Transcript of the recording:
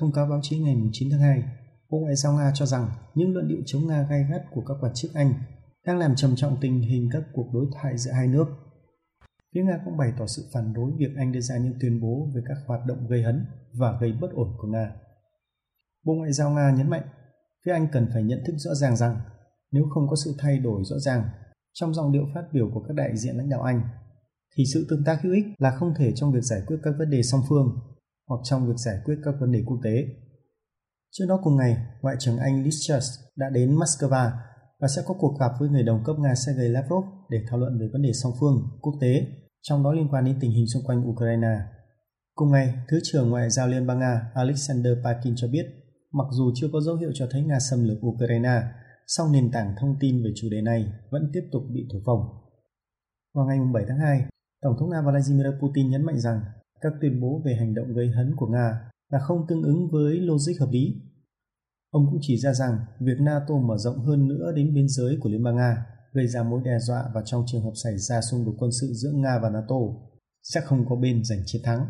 Thông cáo báo chí ngày 9 tháng 2, Bộ Ngoại giao Nga cho rằng những luận điệu chống Nga gay gắt của các quan chức Anh đang làm trầm trọng tình hình các cuộc đối thoại giữa hai nước. Phía Nga cũng bày tỏ sự phản đối việc Anh đưa ra những tuyên bố về các hoạt động gây hấn và gây bất ổn của Nga. Bộ Ngoại giao Nga nhấn mạnh, phía Anh cần phải nhận thức rõ ràng rằng nếu không có sự thay đổi rõ ràng trong dòng điệu phát biểu của các đại diện lãnh đạo Anh, thì sự tương tác hữu ích là không thể trong việc giải quyết các vấn đề song phương hoặc trong việc giải quyết các vấn đề quốc tế. Trước đó cùng ngày, Ngoại trưởng Anh Liz Truss đã đến Moscow và sẽ có cuộc gặp với người đồng cấp Nga Sergei Lavrov để thảo luận về vấn đề song phương, quốc tế, trong đó liên quan đến tình hình xung quanh Ukraine. Cùng ngày, Thứ trưởng Ngoại giao Liên bang Nga Alexander Pakin cho biết, mặc dù chưa có dấu hiệu cho thấy Nga xâm lược Ukraine, song nền tảng thông tin về chủ đề này vẫn tiếp tục bị thổi phồng. Vào ngày 7 tháng 2, Tổng thống Nga Vladimir Putin nhấn mạnh rằng các tuyên bố về hành động gây hấn của Nga là không tương ứng với logic hợp lý. Ông cũng chỉ ra rằng việc NATO mở rộng hơn nữa đến biên giới của Liên bang Nga, gây ra mối đe dọa và trong trường hợp xảy ra xung đột quân sự giữa Nga và NATO, sẽ không có bên giành chiến thắng.